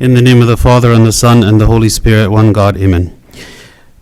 In the name of the Father, and the Son, and the Holy Spirit, one God, Amen.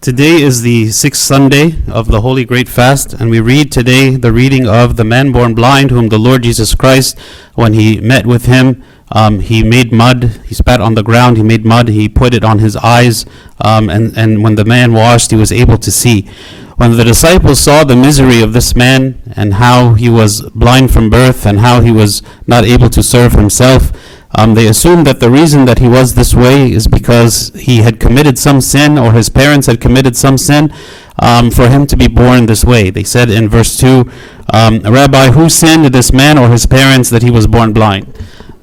Today is the sixth Sunday of the Holy Great Fast, and we read today the reading of the man born blind, whom the Lord Jesus Christ, when he met with him, um, he made mud, he spat on the ground, he made mud, he put it on his eyes, um, and, and when the man washed, he was able to see. When the disciples saw the misery of this man, and how he was blind from birth, and how he was not able to serve himself, um, they assumed that the reason that he was this way is because he had committed some sin or his parents had committed some sin um, for him to be born this way. They said in verse 2, um, Rabbi, who sinned, this man or his parents, that he was born blind?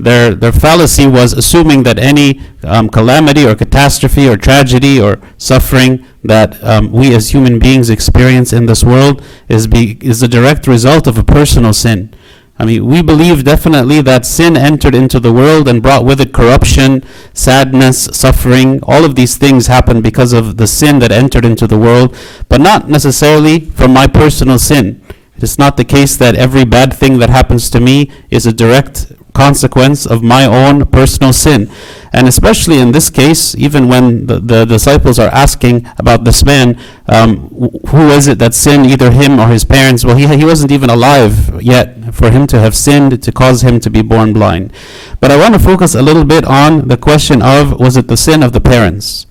Their, their fallacy was assuming that any um, calamity or catastrophe or tragedy or suffering that um, we as human beings experience in this world is, be, is a direct result of a personal sin. I mean, we believe definitely that sin entered into the world and brought with it corruption, sadness, suffering. All of these things happened because of the sin that entered into the world, but not necessarily from my personal sin. It is not the case that every bad thing that happens to me is a direct consequence of my own personal sin. And especially in this case, even when the, the disciples are asking about this man, um, who is it that sinned, either him or his parents? Well, he, he wasn't even alive yet for him to have sinned to cause him to be born blind. But I want to focus a little bit on the question of was it the sin of the parents?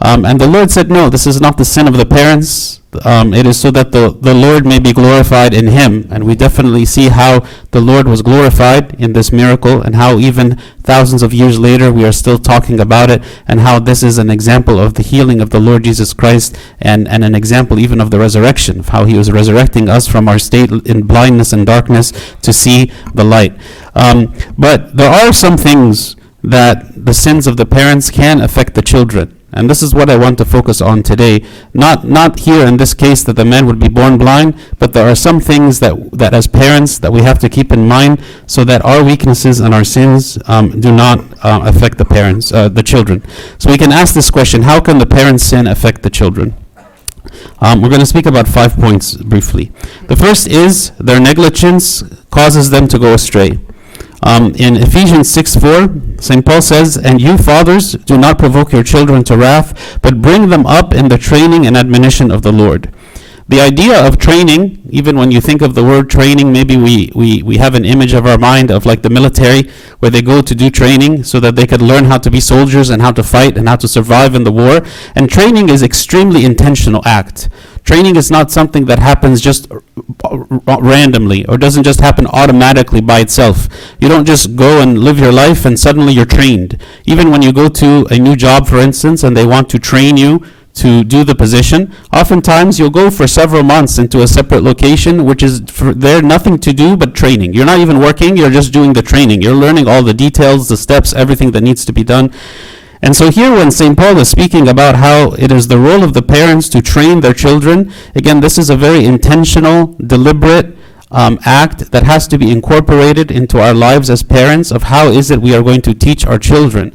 Um, and the Lord said, No, this is not the sin of the parents. Um, it is so that the, the Lord may be glorified in him. And we definitely see how the Lord was glorified in this miracle, and how even thousands of years later we are still talking about it, and how this is an example of the healing of the Lord Jesus Christ, and, and an example even of the resurrection, of how he was resurrecting us from our state in blindness and darkness to see the light. Um, but there are some things that the sins of the parents can affect the children. And this is what I want to focus on today. Not not here in this case that the man would be born blind, but there are some things that that as parents that we have to keep in mind so that our weaknesses and our sins um, do not uh, affect the parents, uh, the children. So we can ask this question: How can the parents' sin affect the children? Um, we're going to speak about five points briefly. The first is their negligence causes them to go astray. Um, in Ephesians 6 4, St. Paul says, And you, fathers, do not provoke your children to wrath, but bring them up in the training and admonition of the Lord. The idea of training, even when you think of the word training, maybe we, we, we have an image of our mind of like the military, where they go to do training so that they could learn how to be soldiers and how to fight and how to survive in the war. And training is extremely intentional act. Training is not something that happens just randomly or doesn't just happen automatically by itself. You don't just go and live your life and suddenly you're trained. Even when you go to a new job, for instance, and they want to train you to do the position, oftentimes you'll go for several months into a separate location, which is for there nothing to do but training. You're not even working, you're just doing the training. You're learning all the details, the steps, everything that needs to be done. And so here when St. Paul is speaking about how it is the role of the parents to train their children, again, this is a very intentional, deliberate um, act that has to be incorporated into our lives as parents of how is it we are going to teach our children.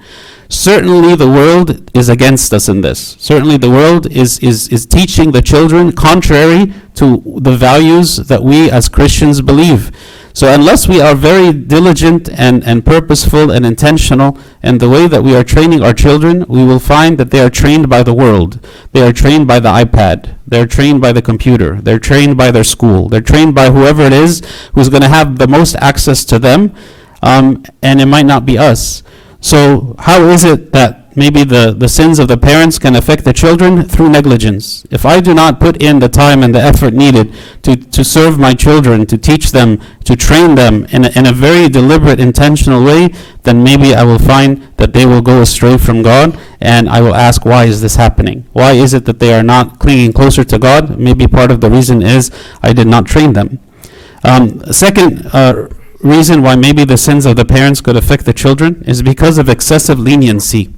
Certainly the world is against us in this. Certainly the world is, is, is teaching the children contrary to the values that we as Christians believe. So unless we are very diligent and, and purposeful and intentional in the way that we are training our children, we will find that they are trained by the world. They are trained by the iPad. They're trained by the computer. They're trained by their school. They're trained by whoever it is who's going to have the most access to them. Um, and it might not be us. So how is it that maybe the, the sins of the parents can affect the children through negligence. If I do not put in the time and the effort needed to, to serve my children, to teach them, to train them in a, in a very deliberate, intentional way, then maybe I will find that they will go astray from God and I will ask, why is this happening? Why is it that they are not clinging closer to God? Maybe part of the reason is I did not train them. Um, second, uh, reason why maybe the sins of the parents could affect the children is because of excessive leniency.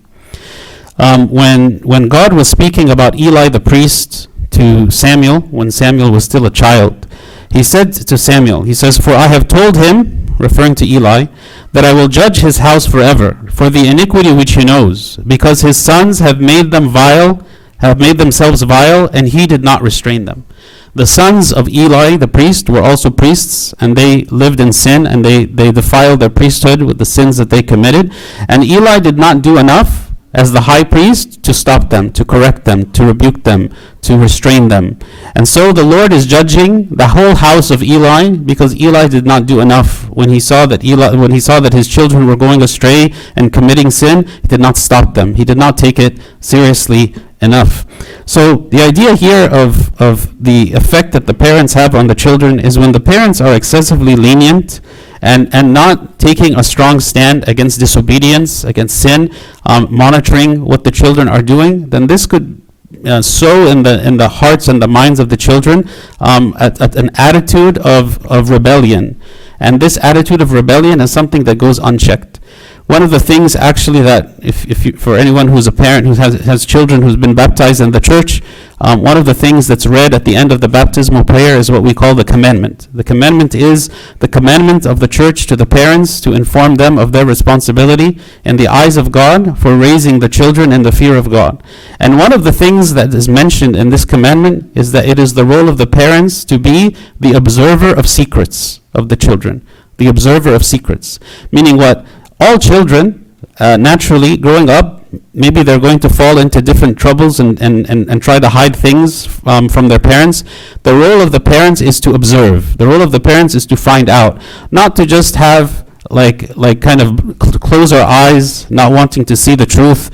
Um, when, when God was speaking about Eli the priest to Samuel, when Samuel was still a child, he said to Samuel, He says, For I have told him, referring to Eli, that I will judge his house forever for the iniquity which he knows, because his sons have made them vile, have made themselves vile, and he did not restrain them. The sons of Eli, the priest, were also priests, and they lived in sin, and they, they defiled their priesthood with the sins that they committed. And Eli did not do enough as the high priest to stop them, to correct them, to rebuke them, to restrain them. And so the Lord is judging the whole house of Eli because Eli did not do enough when he saw that Eli when he saw that his children were going astray and committing sin, he did not stop them. He did not take it seriously enough. So the idea here of of the effect that the parents have on the children is when the parents are excessively lenient and, and not taking a strong stand against disobedience, against sin, um, monitoring what the children are doing, then this could uh, sow in the in the hearts and the minds of the children um, at, at an attitude of, of rebellion. And this attitude of rebellion is something that goes unchecked one of the things actually that if, if you, for anyone who's a parent who has, has children who's been baptized in the church um, one of the things that's read at the end of the baptismal prayer is what we call the commandment. The commandment is the commandment of the church to the parents to inform them of their responsibility in the eyes of god for raising the children in the fear of god. And one of the things that is mentioned in this commandment is that it is the role of the parents to be the observer of secrets of the children. The observer of secrets. Meaning what all children, uh, naturally, growing up, maybe they're going to fall into different troubles and, and, and, and try to hide things um, from their parents. The role of the parents is to observe. The role of the parents is to find out, not to just have like like kind of cl- close our eyes, not wanting to see the truth,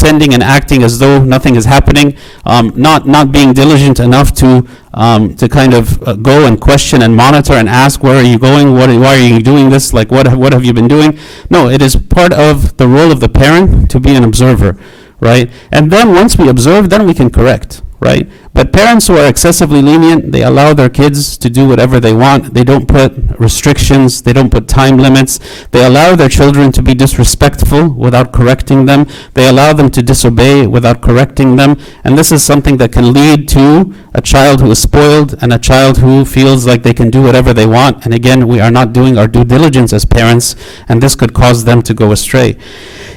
pretending and acting as though nothing is happening, um, not not being diligent enough to um, to kind of uh, go and question and monitor and ask where are you going, what why are you doing this, like what what have you been doing? No, it is part of the role of the parent to be an observer, right? And then once we observe, then we can correct right? But parents who are excessively lenient, they allow their kids to do whatever they want. They don't put restrictions, they don't put time limits. They allow their children to be disrespectful without correcting them. They allow them to disobey without correcting them. And this is something that can lead to a child who is spoiled and a child who feels like they can do whatever they want. And again, we are not doing our due diligence as parents, and this could cause them to go astray.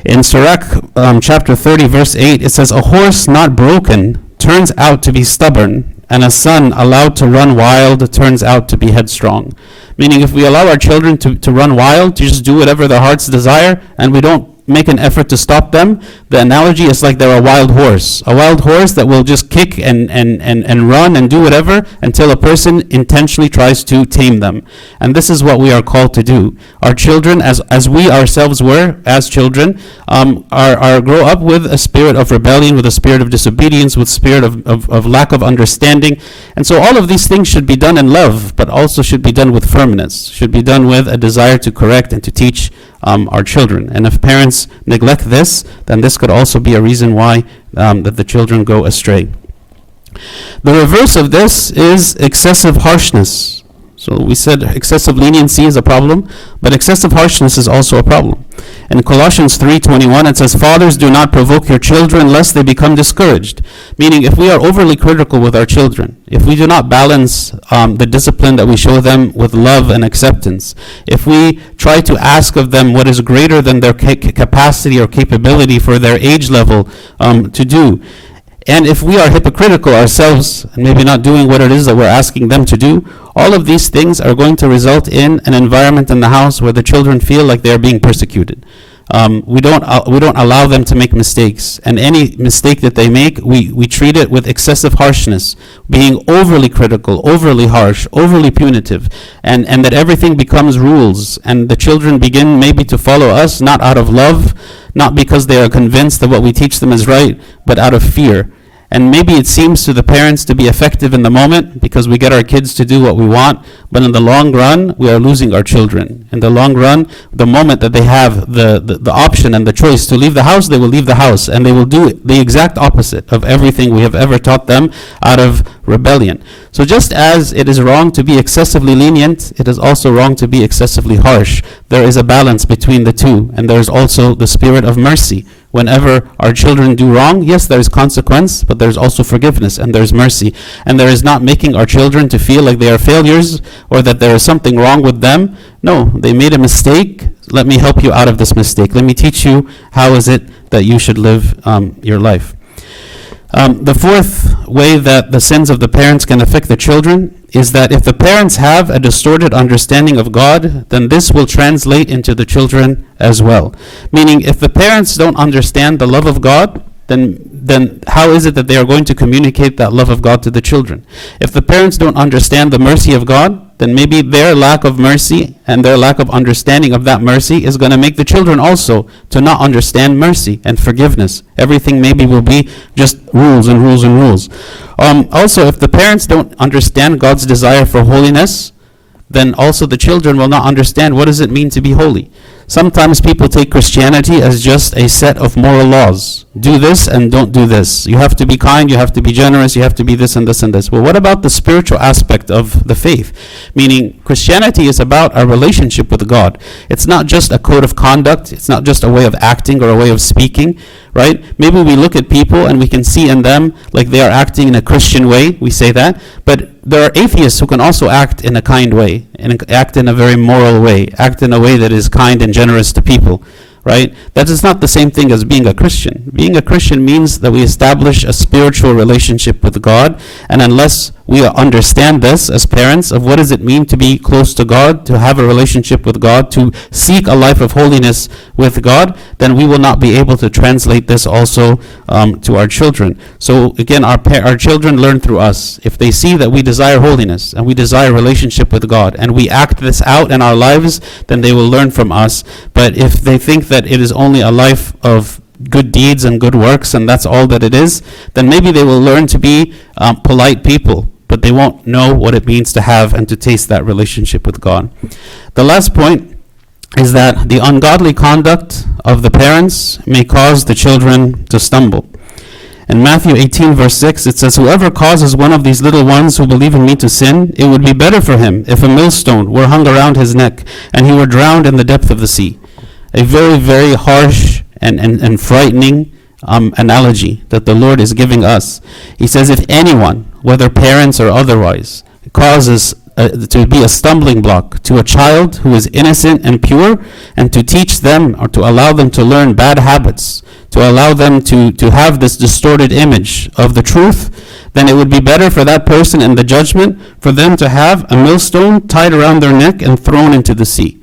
In Sirach um, chapter 30, verse 8, it says, A horse not broken turns out to be stubborn, and a son allowed to run wild turns out to be headstrong. Meaning, if we allow our children to, to run wild, to just do whatever their hearts desire, and we don't make an effort to stop them, the analogy is like they're a wild horse. A wild horse that will just kick and, and, and, and run and do whatever until a person intentionally tries to tame them. And this is what we are called to do. Our children, as, as we ourselves were as children, um, are, are grow up with a spirit of rebellion, with a spirit of disobedience, with spirit of, of, of lack of understanding. And so all of these things should be done in love, but also should be done with firmness, should be done with a desire to correct and to teach um, our children. And if parents neglect this, then this could also be a reason why um, that the children go astray. The reverse of this is excessive harshness. So we said excessive leniency is a problem, but excessive harshness is also a problem. In Colossians 3:21 it says fathers do not provoke your children lest they become discouraged. Meaning if we are overly critical with our children, if we do not balance um, the discipline that we show them with love and acceptance, if we try to ask of them what is greater than their ca- capacity or capability for their age level um, to do, and if we are hypocritical ourselves and maybe not doing what it is that we're asking them to do, all of these things are going to result in an environment in the house where the children feel like they are being persecuted. Um, we don't uh, we don't allow them to make mistakes, and any mistake that they make, we, we treat it with excessive harshness, being overly critical, overly harsh, overly punitive, and and that everything becomes rules, and the children begin maybe to follow us not out of love, not because they are convinced that what we teach them is right, but out of fear. And maybe it seems to the parents to be effective in the moment because we get our kids to do what we want, but in the long run, we are losing our children. In the long run, the moment that they have the, the, the option and the choice to leave the house, they will leave the house and they will do the exact opposite of everything we have ever taught them out of rebellion. So just as it is wrong to be excessively lenient, it is also wrong to be excessively harsh. There is a balance between the two, and there is also the spirit of mercy whenever our children do wrong, yes, there is consequence, but there's also forgiveness and there's mercy. And there is not making our children to feel like they are failures or that there is something wrong with them. No, they made a mistake. Let me help you out of this mistake. Let me teach you how is it that you should live um, your life. Um, the fourth way that the sins of the parents can affect the children is that if the parents have a distorted understanding of God, then this will translate into the children as well. Meaning, if the parents don't understand the love of God, then then how is it that they are going to communicate that love of God to the children? If the parents don't understand the mercy of God, then maybe their lack of mercy and their lack of understanding of that mercy is going to make the children also to not understand mercy and forgiveness. Everything maybe will be just rules and rules and rules. Um, also, if the parents don't understand God's desire for holiness, then also the children will not understand what does it mean to be holy. Sometimes people take Christianity as just a set of moral laws. Do this and don't do this. You have to be kind, you have to be generous, you have to be this and this and this. Well, what about the spiritual aspect of the faith? Meaning, Christianity is about our relationship with God. It's not just a code of conduct, it's not just a way of acting or a way of speaking, right? Maybe we look at people and we can see in them like they are acting in a Christian way, we say that, but there are atheists who can also act in a kind way and act in a very moral way, act in a way that is kind and generous to people, right? That is not the same thing as being a Christian. Being a Christian means that we establish a spiritual relationship with God, and unless we understand this as parents of what does it mean to be close to God, to have a relationship with God, to seek a life of holiness with God, then we will not be able to translate this also um, to our children. So again, our our children learn through us. If they see that we desire holiness and we desire relationship with God, and we act this out in our lives, then they will learn from us. But if they think that it is only a life of good deeds and good works and that's all that it is, then maybe they will learn to be um, polite people but they won't know what it means to have and to taste that relationship with God. The last point is that the ungodly conduct of the parents may cause the children to stumble. In Matthew 18, verse 6, it says, Whoever causes one of these little ones who believe in me to sin, it would be better for him if a millstone were hung around his neck and he were drowned in the depth of the sea. A very, very harsh and, and, and frightening um, analogy that the Lord is giving us. He says, If anyone whether parents or otherwise, causes uh, to be a stumbling block to a child who is innocent and pure, and to teach them or to allow them to learn bad habits, to allow them to, to have this distorted image of the truth, then it would be better for that person in the judgment for them to have a millstone tied around their neck and thrown into the sea.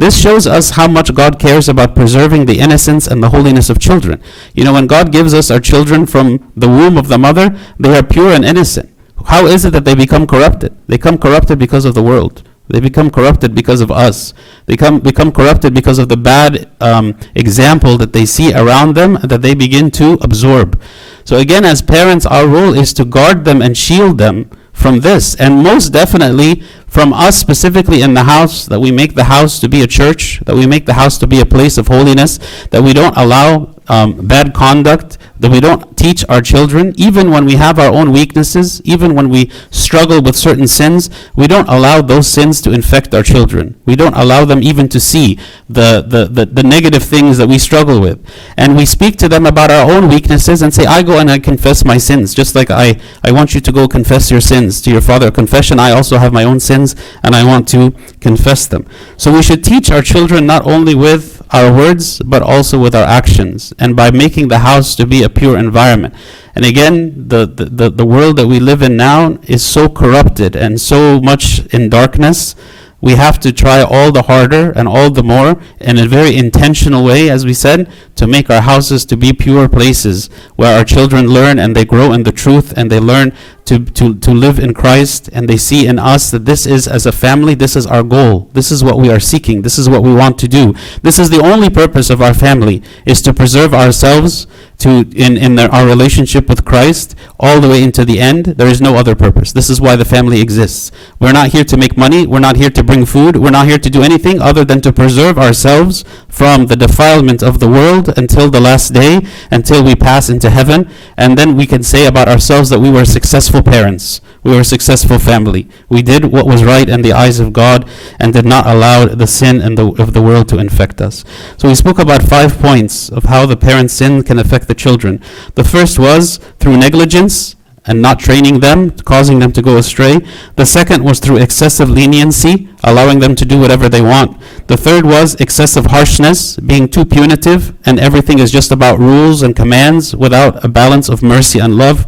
This shows us how much God cares about preserving the innocence and the holiness of children. You know, when God gives us our children from the womb of the mother, they are pure and innocent. How is it that they become corrupted? They become corrupted because of the world. They become corrupted because of us. They come, become corrupted because of the bad um, example that they see around them that they begin to absorb. So, again, as parents, our role is to guard them and shield them from this. And most definitely from us specifically in the house, that we make the house to be a church, that we make the house to be a place of holiness, that we don't allow um, bad conduct, that we don't teach our children, even when we have our own weaknesses, even when we struggle with certain sins, we don't allow those sins to infect our children. We don't allow them even to see the, the, the, the negative things that we struggle with. And we speak to them about our own weaknesses and say, I go and I confess my sins, just like I, I want you to go confess your sins to your father. Confession, I also have my own sins and I want to confess them. So we should teach our children not only with our words, but also with our actions, and by making the house to be a pure environment. And again, the, the, the, the world that we live in now is so corrupted and so much in darkness we have to try all the harder and all the more in a very intentional way, as we said, to make our houses to be pure places where our children learn and they grow in the truth and they learn to, to, to live in Christ and they see in us that this is, as a family, this is our goal. This is what we are seeking. This is what we want to do. This is the only purpose of our family, is to preserve ourselves to in, in our relationship with Christ all the way into the end. There is no other purpose. This is why the family exists. We're not here to make money. We're not here to bring food. We're not here to do anything other than to preserve ourselves from the defilement of the world until the last day, until we pass into heaven. And then we can say about ourselves that we were successful parents. We were a successful family. We did what was right in the eyes of God and did not allow the sin in the, of the world to infect us. So we spoke about five points of how the parent's sin can affect the children. The first was through negligence and not training them, causing them to go astray. The second was through excessive leniency, allowing them to do whatever they want. The third was excessive harshness, being too punitive, and everything is just about rules and commands without a balance of mercy and love.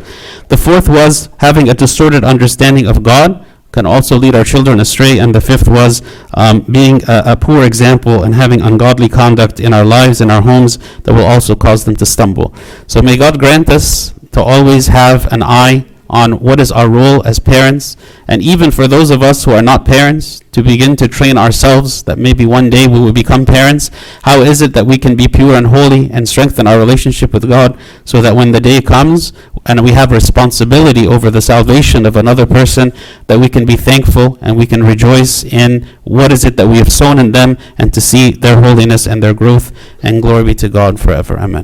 The fourth was having a distorted understanding of God, can also lead our children astray. And the fifth was um, being a, a poor example and having ungodly conduct in our lives, in our homes, that will also cause them to stumble. So may God grant us to always have an eye on what is our role as parents, and even for those of us who are not parents, to begin to train ourselves that maybe one day we will become parents. How is it that we can be pure and holy and strengthen our relationship with God so that when the day comes and we have responsibility over the salvation of another person, that we can be thankful and we can rejoice in what is it that we have sown in them and to see their holiness and their growth, and glory be to God forever. Amen.